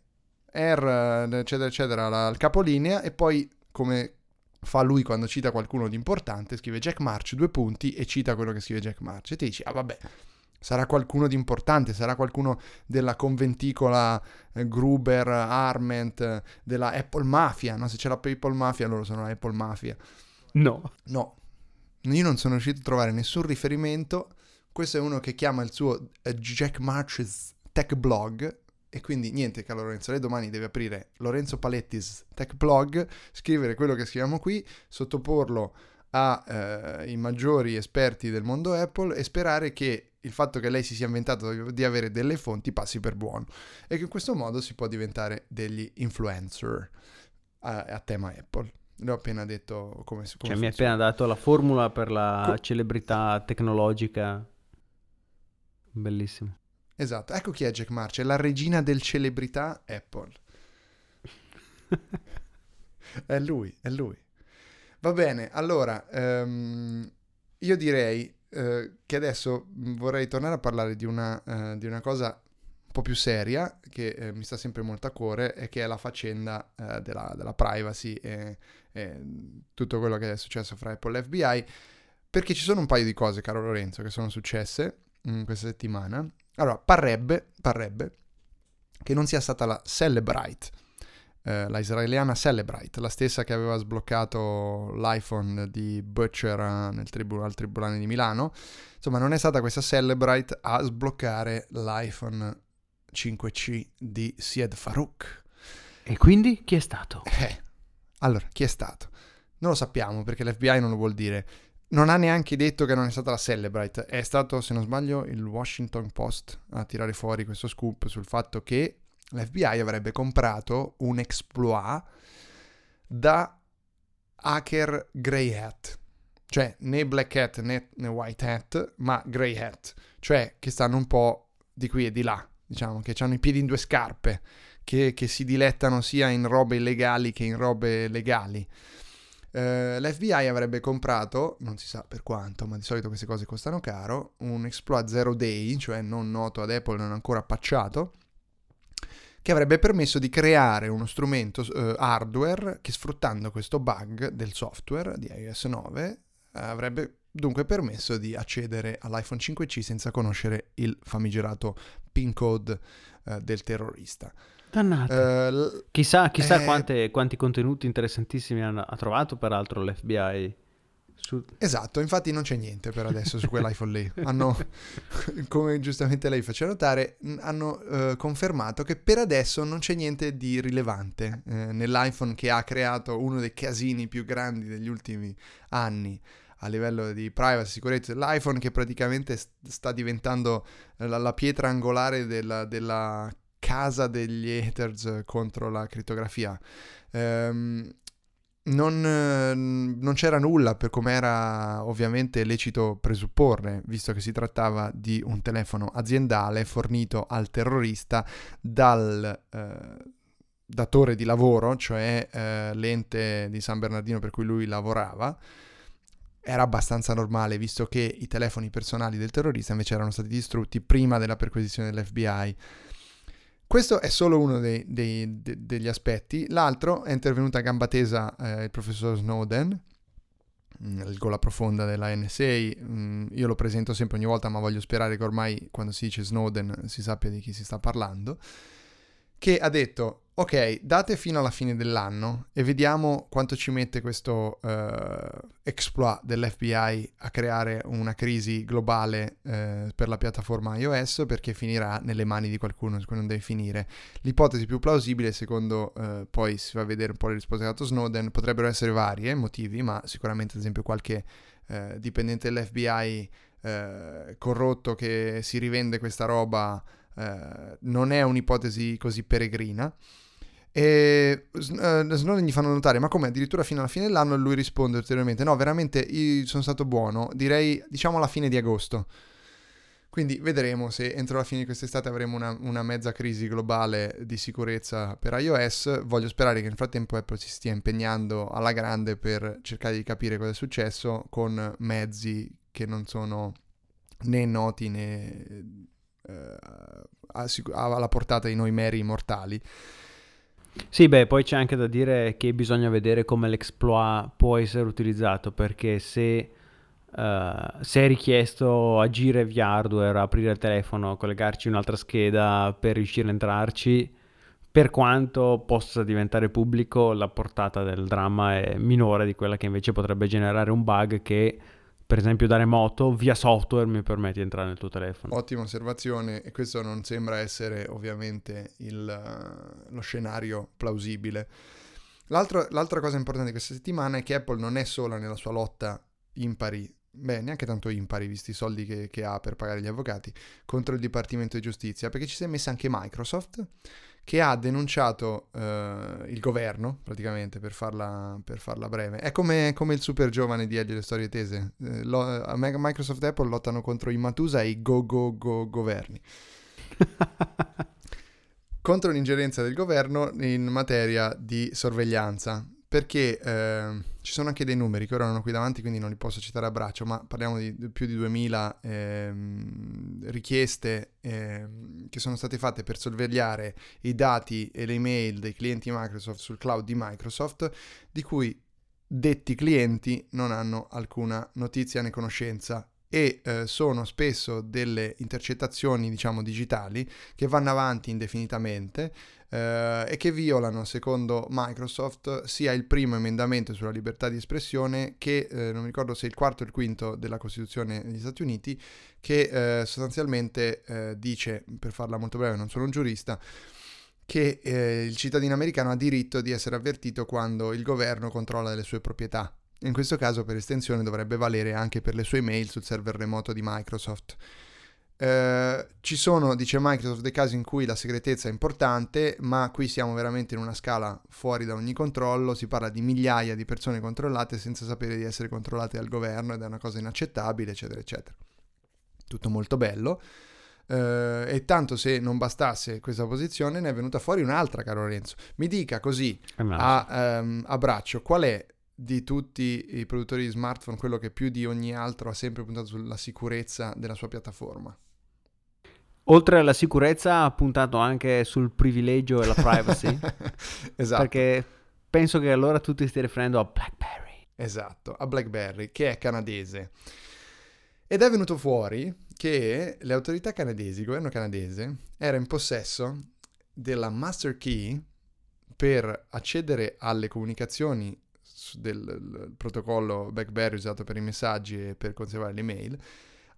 A: R, eh, eccetera, eccetera, la- il capolinea, e poi, come fa lui quando cita qualcuno di importante, scrive Jack March, due punti, e cita quello che scrive Jack March. E ti dici, ah vabbè, sarà qualcuno di importante, sarà qualcuno della conventicola eh, Gruber, Arment, della Apple Mafia, no? Se c'è la PayPal Mafia, loro sono la Apple Mafia.
B: No.
A: No, io non sono riuscito a trovare nessun riferimento. Questo è uno che chiama il suo eh, Jack March's Tech Blog. E quindi niente, caro Lorenzo, lei domani deve aprire Lorenzo Paletti's Tech Blog, scrivere quello che scriviamo qui, sottoporlo ai maggiori esperti del mondo Apple e sperare che il fatto che lei si sia inventato di avere delle fonti passi per buono e che in questo modo si può diventare degli influencer a, a tema Apple. Le ho appena detto come si può.
B: Cioè, mi hai appena dato la formula per la Co- celebrità tecnologica. Bellissimo.
A: Esatto, ecco chi è Jack March, è la regina del celebrità Apple. [laughs] è lui, è lui. Va bene, allora, um, io direi uh, che adesso vorrei tornare a parlare di una, uh, di una cosa un po' più seria che uh, mi sta sempre molto a cuore e che è la faccenda della, della, privacy e, e, tutto quello che è successo fra Apple e FBI, perché ci sono un paio di cose, caro Lorenzo, che sono successe in questa settimana. Allora, parrebbe, parrebbe che non sia stata la Celebrite eh, la israeliana Celebrite, la stessa che aveva sbloccato l'iPhone di Butcher nel tribu- al Tribunale di Milano. Insomma, non è stata questa Celebrite a sbloccare l'iPhone 5C di Sied Farouk.
B: E quindi chi è stato?
A: Eh, allora, chi è stato? Non lo sappiamo perché l'FBI non lo vuol dire. Non ha neanche detto che non è stata la Celebrite, è stato, se non sbaglio, il Washington Post a tirare fuori questo scoop sul fatto che l'FBI avrebbe comprato un exploit da hacker grey hat, cioè né black hat né, né white hat, ma grey hat, cioè che stanno un po' di qui e di là, diciamo, che hanno i piedi in due scarpe, che, che si dilettano sia in robe illegali che in robe legali. Uh, L'FBI avrebbe comprato, non si sa per quanto, ma di solito queste cose costano caro, un exploit zero day, cioè non noto ad Apple, non ancora patchato, che avrebbe permesso di creare uno strumento eh, hardware che sfruttando questo bug del software di iOS 9 eh, avrebbe dunque permesso di accedere all'iPhone 5C senza conoscere il famigerato pin code eh, del terrorista.
B: Uh, chissà, chissà eh, quante, quanti contenuti interessantissimi hanno, ha trovato peraltro l'FBI
A: su... Esatto, infatti non c'è niente per adesso su quell'iPhone lì. [laughs] Hanno, [laughs] come giustamente lei faceva notare, hanno uh, confermato che per adesso non c'è niente di rilevante eh, nell'iPhone che ha creato uno dei casini più grandi degli ultimi anni a livello di privacy sicurezza dell'iPhone che praticamente sta diventando la, la pietra angolare della, della, casa degli haters contro la crittografia. Um, non, ehm, non, c'era nulla per come era ovviamente lecito presupporre, visto che si trattava di un telefono aziendale fornito al terrorista dal eh, datore di lavoro, cioè eh, l'ente di San Bernardino per cui lui lavorava. Era abbastanza normale, visto che i telefoni personali del terrorista invece erano stati distrutti prima della perquisizione dell'FBI. Questo è solo uno dei, dei, de, degli aspetti. L'altro è intervenuto a gamba tesa eh, il professor Snowden, mm, il gola profonda della NSA. Mm, io lo presento sempre ogni volta, ma voglio sperare che ormai quando si dice Snowden si sappia di chi si sta parlando. Che ha detto ok, date fino alla fine dell'anno e vediamo quanto ci mette questo uh, exploit dell'FBI a creare una crisi globale uh, per la piattaforma iOS perché finirà nelle mani di qualcuno cui non deve finire. L'ipotesi più plausibile, secondo uh, poi si va a vedere un po' le risposte che dato Snowden, potrebbero essere varie motivi, ma sicuramente ad esempio qualche dipendente dell'FBI corrotto che si rivende questa roba non è un'ipotesi così peregrina. E uh, Snowden gli fanno notare, ma come addirittura fino alla fine dell'anno? Lui risponde ulteriormente, no, veramente sono stato buono, direi diciamo alla fine di agosto. Quindi vedremo se entro la fine di quest'estate avremo una, una, mezza crisi globale di sicurezza per iOS. Voglio sperare che nel frattempo Apple si stia impegnando alla grande per cercare di capire cosa è successo con mezzi che non sono né noti né eh, alla portata di noi meri mortali.
B: Sì, beh, poi c'è anche da dire che bisogna vedere come l'exploit può essere utilizzato, perché se, uh, se è richiesto agire via hardware, aprire il telefono, collegarci un'altra scheda per riuscire a entrarci, per quanto possa diventare pubblico, la portata del dramma è minore di quella che invece potrebbe generare un bug che per esempio da remoto, via software mi permette di entrare nel tuo telefono.
A: Ottima osservazione e questo non sembra essere ovviamente il, lo scenario plausibile. l'altra cosa importante di questa settimana è che Apple non è sola nella sua lotta impari beh, neanche tanto impari visti i soldi che, che, ha per pagare gli avvocati, contro il Dipartimento di Giustizia, perché ci si è messa anche Microsoft, che ha denunciato eh, il governo, praticamente, per farla, per farla breve. È come, come, il super giovane di Elio le storie tese. Eh, lo, Microsoft e Apple lottano contro i Matusa e i go-go-go governi. [laughs] contro l'ingerenza del governo in materia di sorveglianza perché eh, ci sono anche dei numeri che ora non ho qui davanti, quindi non li posso citare a braccio, ma parliamo di più di 2000 eh, richieste eh, che sono state fatte per sorvegliare i dati e le email dei clienti Microsoft sul cloud di Microsoft, di cui detti clienti non hanno alcuna notizia né conoscenza e eh, sono spesso delle intercettazioni, diciamo, digitali che vanno avanti indefinitamente eh, e che violano, secondo Microsoft, sia il primo emendamento sulla libertà di espressione che, eh, non mi ricordo se il quarto o il quinto della Costituzione degli Stati Uniti, che eh, sostanzialmente eh, dice, per farla molto breve, non sono un giurista, che eh, il cittadino americano ha diritto di essere avvertito quando il governo controlla le sue proprietà. In questo caso, per estensione, dovrebbe valere anche per le sue mail sul server remoto di Microsoft. Eh, ci sono, dice Microsoft, dei casi in cui la segretezza è importante, ma qui siamo veramente in una scala fuori da ogni controllo, si parla di migliaia di persone controllate senza sapere di essere controllate dal governo ed è una cosa inaccettabile, eccetera, eccetera. Tutto molto bello. Uh, e tanto se non bastasse questa posizione ne è venuta fuori un'altra, caro Lorenzo. Mi dica così a, um, a braccio qual è di tutti i produttori di smartphone quello che più di ogni altro ha sempre puntato sulla sicurezza della sua piattaforma.
B: Oltre alla sicurezza ha puntato anche sul privilegio e la privacy. [laughs] esatto. Perché penso che allora tu ti stia riferendo a BlackBerry.
A: Esatto, a BlackBerry, che è canadese. Ed è venuto fuori che le autorità canadesi, il governo canadese, era in possesso della master key per accedere alle comunicazioni del protocollo BlackBerry usato per i messaggi e per conservare le email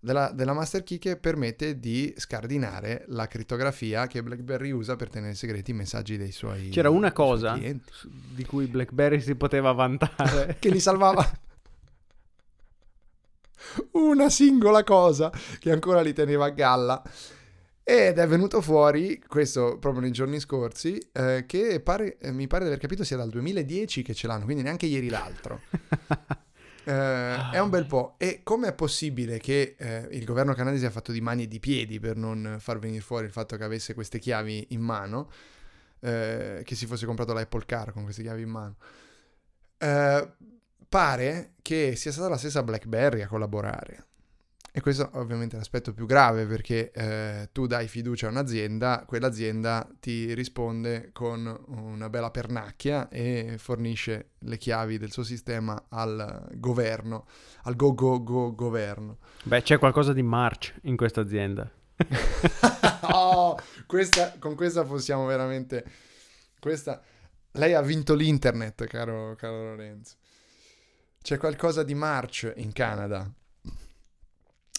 A: della, della master key che permette di scardinare la crittografia che BlackBerry usa per tenere segreti i messaggi dei suoi
B: C'era una cosa di cui BlackBerry si poteva vantare. [laughs]
A: Che li salvava. [laughs] Una singola cosa che ancora li teneva a galla ed è venuto fuori, questo proprio nei giorni scorsi, eh, che pare, eh, mi pare di aver capito sia dal 2010 che ce l'hanno, quindi neanche ieri l'altro. [laughs] Eh, è un bel po'. E com'è possibile che eh, il governo canadese ha fatto di mani e di piedi per non far venire fuori il fatto che avesse queste chiavi in mano, eh, che si fosse comprato l'Apple Car con queste chiavi in mano? Eh, pare che sia stata la stessa BlackBerry a collaborare. E questo ovviamente è l'aspetto più grave perché eh, tu dai fiducia a un'azienda, quell'azienda ti risponde con una bella pernacchia e fornisce le chiavi del suo sistema al governo, al go go go governo.
B: Beh, c'è qualcosa di March in questa azienda. [laughs]
A: oh, questa, con questa possiamo veramente... Questa... Lei ha vinto l'internet, caro, caro Lorenzo. C'è qualcosa di March in Canada.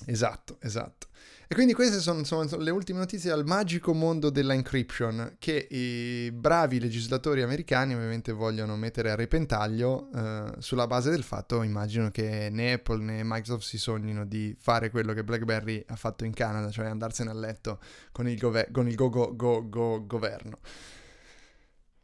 A: Esatto, esatto. E quindi queste sono, sono, le ultime notizie dal magico mondo della encryption che i bravi legislatori americani ovviamente vogliono mettere a repentaglio eh, sulla base del fatto, immagino che né Apple né Microsoft si sognino di fare quello che BlackBerry ha fatto in Canada, cioè andarsene a letto con il, gove- con il go, go, go, go governo.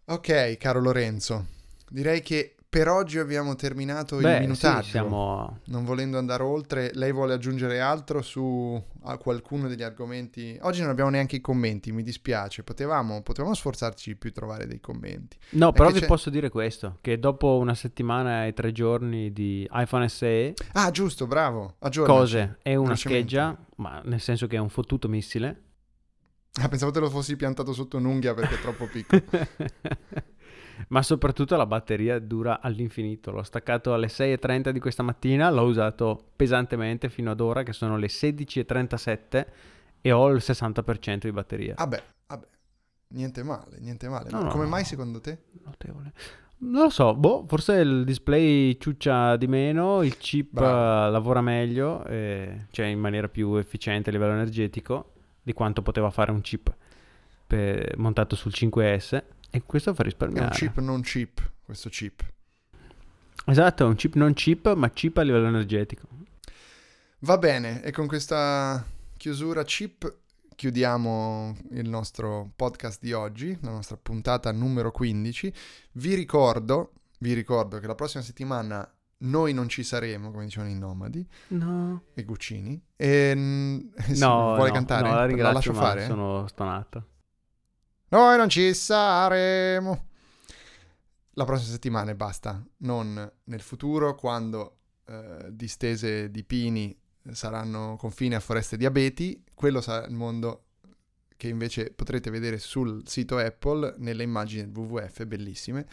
A: Ok, caro Lorenzo, direi che per oggi abbiamo terminato Beh, il minutaggio. Sì, siamo... Non volendo andare oltre, lei vuole aggiungere altro su qualcuno degli argomenti? Oggi non abbiamo neanche i commenti, mi dispiace. Potevamo, potevamo sforzarci di più a trovare dei commenti.
B: No, È però vi c'è... posso dire questo, che dopo una settimana e tre giorni di iPhone SE...
A: Ah, giusto, bravo.
B: Aggiornaci. Cose, è una scheggia, ma nel senso che è un fottuto missile.
A: Ah, pensavo te lo fossi piantato sotto un'unghia perché è troppo piccolo. [laughs]
B: ma soprattutto la batteria dura all'infinito. L'ho staccato alle 6.30 di questa mattina, l'ho usato pesantemente fino ad ora che sono le 16.37 e ho il 60% di batteria.
A: Vabbè, vabbè, niente male, niente male. No, no, Come no, mai secondo te? Notevole.
B: Non lo so, boh, forse il display ciuccia di meno, il chip Bravo. lavora meglio, eh, cioè in maniera più efficiente a livello energetico di quanto poteva fare un chip per, montato sul 5S. E questo fa risparmiare.
A: È un chip non chip. questo chip.
B: Esatto, un chip non chip, ma chip a livello energetico.
A: Va bene, e con questa chiusura chip chiudiamo il nostro podcast di oggi, la nostra puntata numero 15. Vi ricordo, vi ricordo che la prossima settimana noi non ci saremo, come dicevano i nomadi
B: No.
A: e Guccini. E, mm, [laughs]
B: No,
A: vuole
B: no,
A: cantare?
B: No, la
A: la lascio fare?
B: sono stonato.
A: Noi non ci saremo. La prossima settimana e basta, non nel futuro quando eh, distese di pini saranno confine a foreste di abeti, quello sarà il mondo che invece potrete vedere sul sito Apple nelle immagini del WWF bellissime,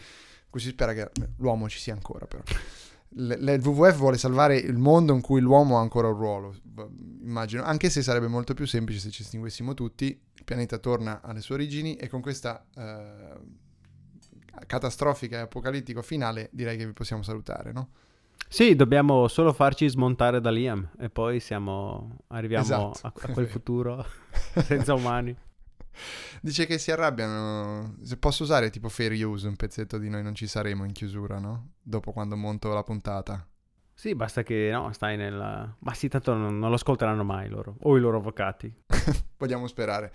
A: cui si spera che l'uomo ci sia ancora però. L- l- il WWF vuole salvare il mondo in cui l'uomo ha ancora un ruolo, immagino, anche se sarebbe molto più semplice se ci estinguessimo tutti, il pianeta torna alle sue origini e con questa eh, catastrofica e apocalittico finale direi che vi possiamo salutare, no?
B: Sì, dobbiamo solo farci smontare da Liam e poi siamo, arriviamo
A: Esatto.
B: a, a quel [laughs] futuro [laughs] senza umani.
A: Dice che si arrabbiano. Se posso usare tipo fair use un pezzetto di noi non ci saremo in chiusura, no? Dopo quando monto la puntata.
B: Sì, basta che no, stai nella... Ma sì, tanto non, non lo ascolteranno mai loro, o i loro avvocati. [laughs]
A: Vogliamo sperare.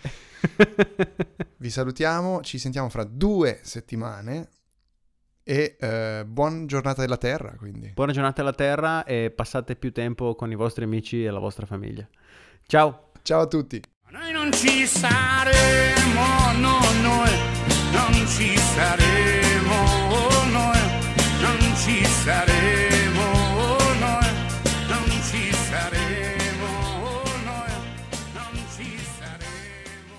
A: [laughs] Vi salutiamo, ci sentiamo fra due settimane e eh, buona giornata della Terra, quindi.
B: Buona giornata alla Terra e passate più tempo con i vostri amici e la vostra famiglia. Ciao!
A: Ciao a tutti.
C: Noi non ci saremo, no, noi non ci saremo, noi non ci saremo, noi non ci saremo, noi non ci saremo.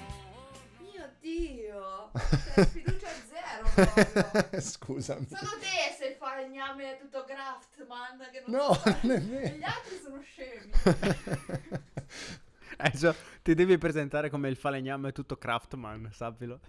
D: Mio Dio! Cioè, fiducia zero proprio. [laughs]
A: Scusami.
D: Solo te sei il falegname tutto Graftman che non
A: No,
D: sa-
A: non è
D: E
A: vero.
D: Gli altri sono scemi. [laughs]
B: eh, ti devi presentare come il falegname tutto Craftman, sappilo.